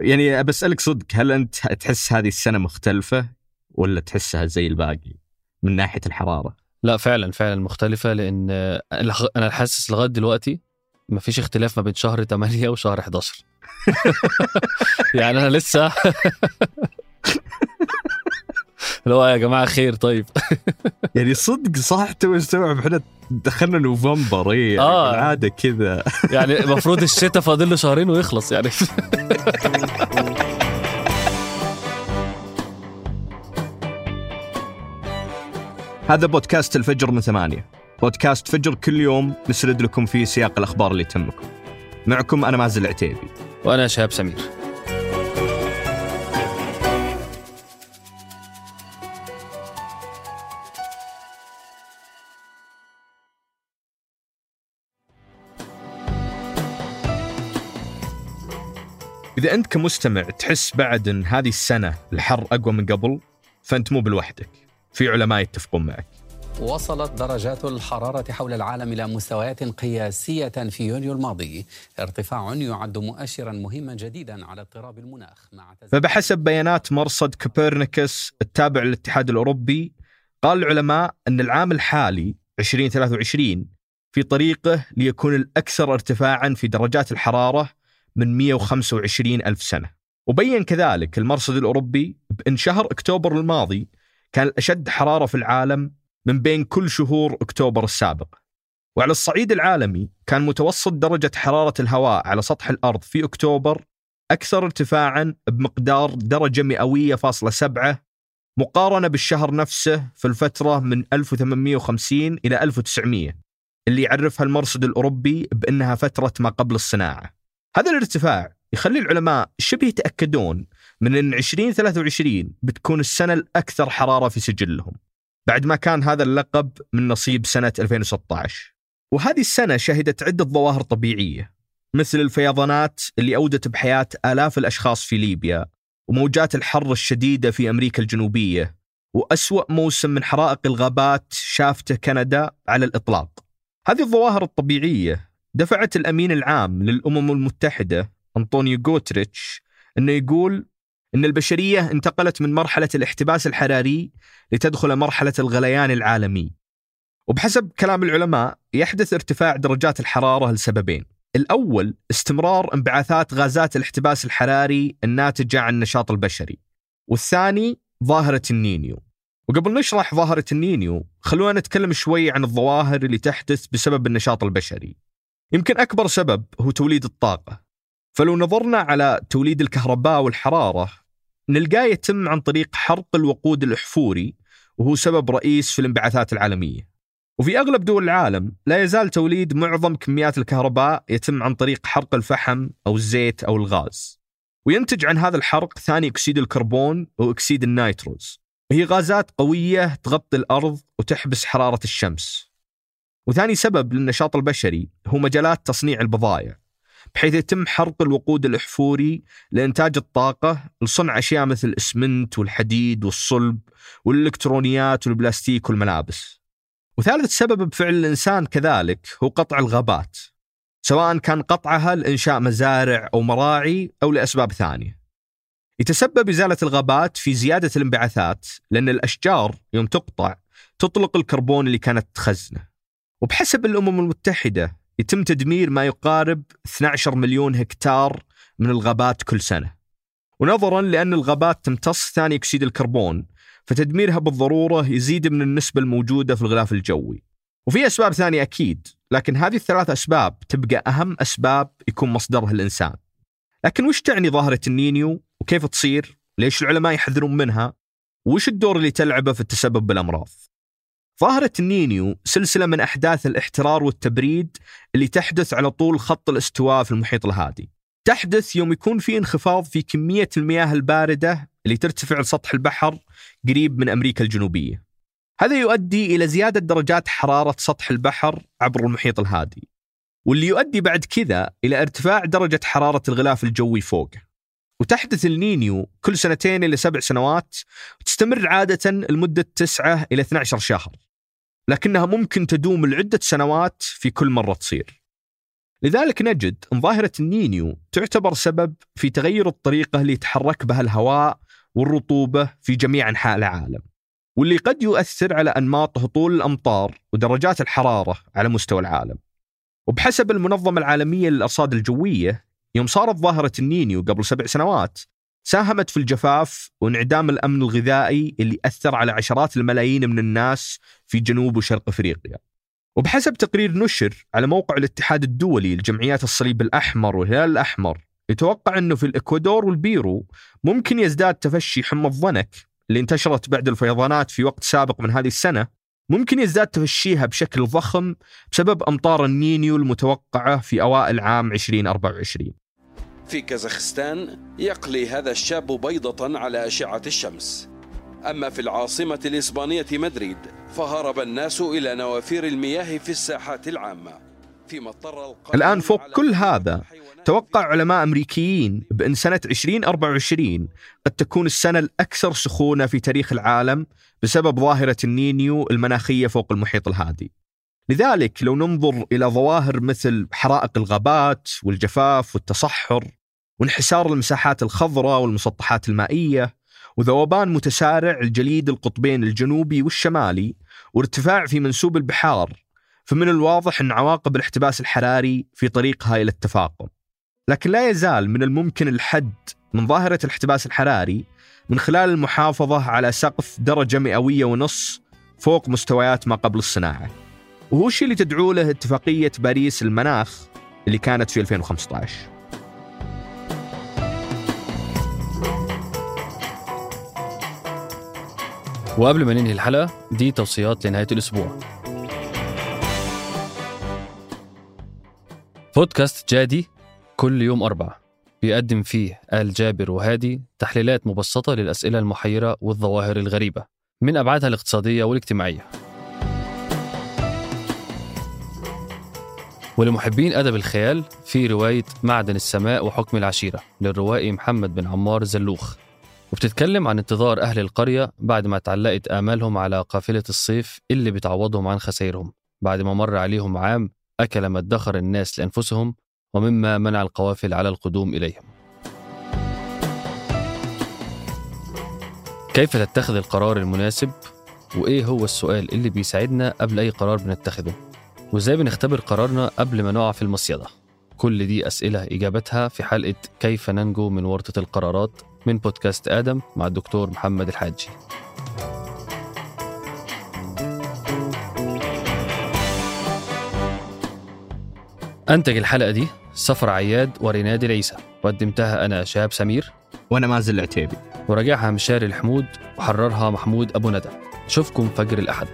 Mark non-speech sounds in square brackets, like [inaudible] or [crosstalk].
يعني بسألك صدق هل أنت تحس هذه السنة مختلفة ولا تحسها زي الباقي من ناحية الحرارة؟ لا فعلا فعلا مختلفة لأن أنا حاسس لغاية دلوقتي ما فيش اختلاف ما بين شهر 8 وشهر 11 [laughs] يعني أنا لسه [laughs] اللي هو يا جماعة خير طيب. يعني صدق صح تو استوعب إحنا دخلنا نوفمبر اي آه. العادة كذا. [laughs] يعني المفروض الشتاء فاضل له شهرين ويخلص يعني. [laughs] هذا بودكاست الفجر من ثمانية. بودكاست فجر كل يوم نسرد لكم فيه سياق الأخبار اللي تهمكم. معكم أنا مازن العتيبي. وأنا شهاب سمير. إذا أنت كمستمع تحس بعد أن هذه السنة الحر أقوى من قبل فأنت مو بلوحدك في علماء يتفقون معك. وصلت درجات الحرارة حول العالم إلى مستويات قياسية في يونيو الماضي. ارتفاع يعد مؤشرا مهما جديدا على اضطراب المناخ مع فبحسب بيانات مرصد كوبرنيكوس التابع للاتحاد الأوروبي قال العلماء أن العام الحالي 2023 في طريقه ليكون الأكثر ارتفاعا في درجات الحرارة من 125 ألف سنة. وبين كذلك المرصد الأوروبي بأن شهر أكتوبر الماضي كان الأشد حرارة في العالم من بين كل شهور أكتوبر السابق. وعلى الصعيد العالمي كان متوسط درجة حرارة الهواء على سطح الأرض في أكتوبر أكثر ارتفاعا بمقدار درجة مئوية فاصلة سبعة مقارنة بالشهر نفسه في الفترة من 1850 إلى 1900 اللي يعرفها المرصد الأوروبي بأنها فترة ما قبل الصناعة. هذا الارتفاع يخلي العلماء شبه يتأكدون من أن 2023 بتكون السنة الأكثر حرارة في سجلهم بعد ما كان هذا اللقب من نصيب سنة 2016 وهذه السنة شهدت عدة ظواهر طبيعية مثل الفيضانات اللي أودت بحياة آلاف الأشخاص في ليبيا وموجات الحر الشديدة في أمريكا الجنوبية وأسوأ موسم من حرائق الغابات شافتة كندا على الإطلاق. هذه الظواهر الطبيعية دفعت الأمين العام للأمم المتحدة أنطونيو غوتريتش أنه يقول أن البشرية انتقلت من مرحلة الاحتباس الحراري لتدخل مرحلة الغليان العالمي. وبحسب كلام العلماء يحدث ارتفاع درجات الحرارة لسببين. الأول استمرار انبعاثات غازات الاحتباس الحراري الناتجة عن النشاط البشري. والثاني ظاهرة النينيو. وقبل نشرح ظاهرة النينيو خلونا نتكلم شوي عن الظواهر اللي تحدث بسبب النشاط البشري. يمكن أكبر سبب هو توليد الطاقة. فلو نظرنا على توليد الكهرباء والحرارة نلقاه يتم عن طريق حرق الوقود الأحفوري وهو سبب رئيس في الانبعاثات العالمية. وفي أغلب دول العالم لا يزال توليد معظم كميات الكهرباء يتم عن طريق حرق الفحم أو الزيت أو الغاز. وينتج عن هذا الحرق ثاني أكسيد الكربون وأكسيد النيتروز. وهي غازات قوية تغطي الأرض وتحبس حرارة الشمس. وثاني سبب للنشاط البشري هو مجالات تصنيع البضائع بحيث يتم حرق الوقود الأحفوري لإنتاج الطاقة لصنع أشياء مثل الإسمنت والحديد والصلب والإلكترونيات والبلاستيك والملابس. وثالث سبب بفعل الإنسان كذلك هو قطع الغابات سواء كان قطعها لإنشاء مزارع أو مراعي أو لأسباب ثانية. يتسبب إزالة الغابات في زيادة الانبعاثات لأن الأشجار يوم تقطع تطلق الكربون اللي كانت تخزنه. وبحسب الأمم المتحدة يتم تدمير ما يقارب 12 مليون هكتار من الغابات كل سنة. ونظرا لأن الغابات تمتص ثاني أكسيد الكربون فتدميرها بالضرورة يزيد من النسبة الموجودة في الغلاف الجوي. وفي أسباب ثانية أكيد لكن هذه الثلاث أسباب تبقى أهم أسباب يكون مصدرها الإنسان. لكن وش تعني ظاهرة النينيو؟ وكيف تصير؟ ليش العلماء يحذرون منها؟ وش الدور اللي تلعبه في التسبب بالأمراض؟ ظاهرة النينيو سلسلة من أحداث الاحترار والتبريد اللي تحدث على طول خط الاستواء في المحيط الهادي. تحدث يوم يكون في انخفاض في كمية المياه الباردة اللي ترتفع لسطح البحر قريب من أمريكا الجنوبية. هذا يؤدي إلى زيادة درجات حرارة سطح البحر عبر المحيط الهادي واللي يؤدي بعد كذا إلى ارتفاع درجة حرارة الغلاف الجوي فوقه. وتحدث النينيو كل سنتين إلى سبع سنوات وتستمر عادة لمدة 9 إلى 12 شهر. لكنها ممكن تدوم لعدة سنوات في كل مرة تصير. لذلك نجد أن ظاهرة النينيو تعتبر سبب في تغير الطريقة اللي يتحرك بها الهواء والرطوبة في جميع أنحاء العالم واللي قد يؤثر على أنماط هطول الأمطار ودرجات الحرارة على مستوى العالم. وبحسب المنظمة العالمية للأرصاد الجوية يوم صارت ظاهرة النينيو قبل سبع سنوات ساهمت في الجفاف وانعدام الأمن الغذائي اللي أثر على عشرات الملايين من الناس في جنوب وشرق أفريقيا. وبحسب تقرير نشر على موقع الاتحاد الدولي لجمعيات الصليب الأحمر والهلال الأحمر يتوقع أنه في الإكوادور والبيرو ممكن يزداد تفشي حمى الضنك اللي انتشرت بعد الفيضانات في وقت سابق من هذه السنة. ممكن يزداد تفشيها بشكل ضخم بسبب أمطار النينيو المتوقعة في أوائل عام 2024 في كازاخستان يقلي هذا الشاب بيضة على أشعة الشمس. أما في العاصمة الإسبانية مدريد فهرب الناس إلى نوافير المياه في الساحات العامة فيما اضطر الآن فوق كل هذا توقع علماء أمريكيين بأن سنة 2024 قد تكون السنة الأكثر سخونة في تاريخ العالم بسبب ظاهرة النينيو المناخية فوق المحيط الهادي. لذلك لو ننظر إلى ظواهر مثل حرائق الغابات والجفاف والتصحر وانحسار المساحات الخضراء والمسطحات المائية وذوبان متسارع الجليد القطبين الجنوبي والشمالي وارتفاع في منسوب البحار فمن الواضح أن عواقب الاحتباس الحراري في طريقها إلى التفاقم. لكن لا يزال من الممكن الحد من ظاهرة الاحتباس الحراري من خلال المحافظة على سقف درجة مئوية ونص فوق مستويات ما قبل الصناعة. وهو الشيء اللي تدعو له اتفاقية باريس المناخ اللي كانت في 2015 وقبل ما ننهي الحلقة دي توصيات لنهاية الأسبوع. بودكاست جادي كل يوم أربعة. بيقدم فيه آل جابر وهادي تحليلات مبسطة للأسئلة المحيرة والظواهر الغريبة من أبعادها الاقتصادية والاجتماعية. ولمحبين أدب الخيال في رواية معدن السماء وحكم العشيرة للروائي محمد بن عمار زلوخ. وبتتكلم عن انتظار أهل القرية بعد ما تعلقت آمالهم على قافلة الصيف اللي بتعوضهم عن خسائرهم. بعد ما مر عليهم عام أكل ما ادخر الناس لأنفسهم ومما منع القوافل على القدوم إليهم. كيف تتخذ القرار المناسب؟ وإيه هو السؤال اللي بيساعدنا قبل أي قرار بنتخذه؟ وإزاي بنختبر قرارنا قبل ما نقع في المصيدة؟ كل دي أسئلة إجابتها في حلقة كيف ننجو من ورطة القرارات من بودكاست آدم مع الدكتور محمد الحاجي. أنتج الحلقة دي سفر عياد وريناد العيسى. وقدمتها أنا شهاب سمير. وأنا مازل العتيبي. وراجعها مشاري الحمود وحررها محمود أبو ندى. نشوفكم فجر الأحد.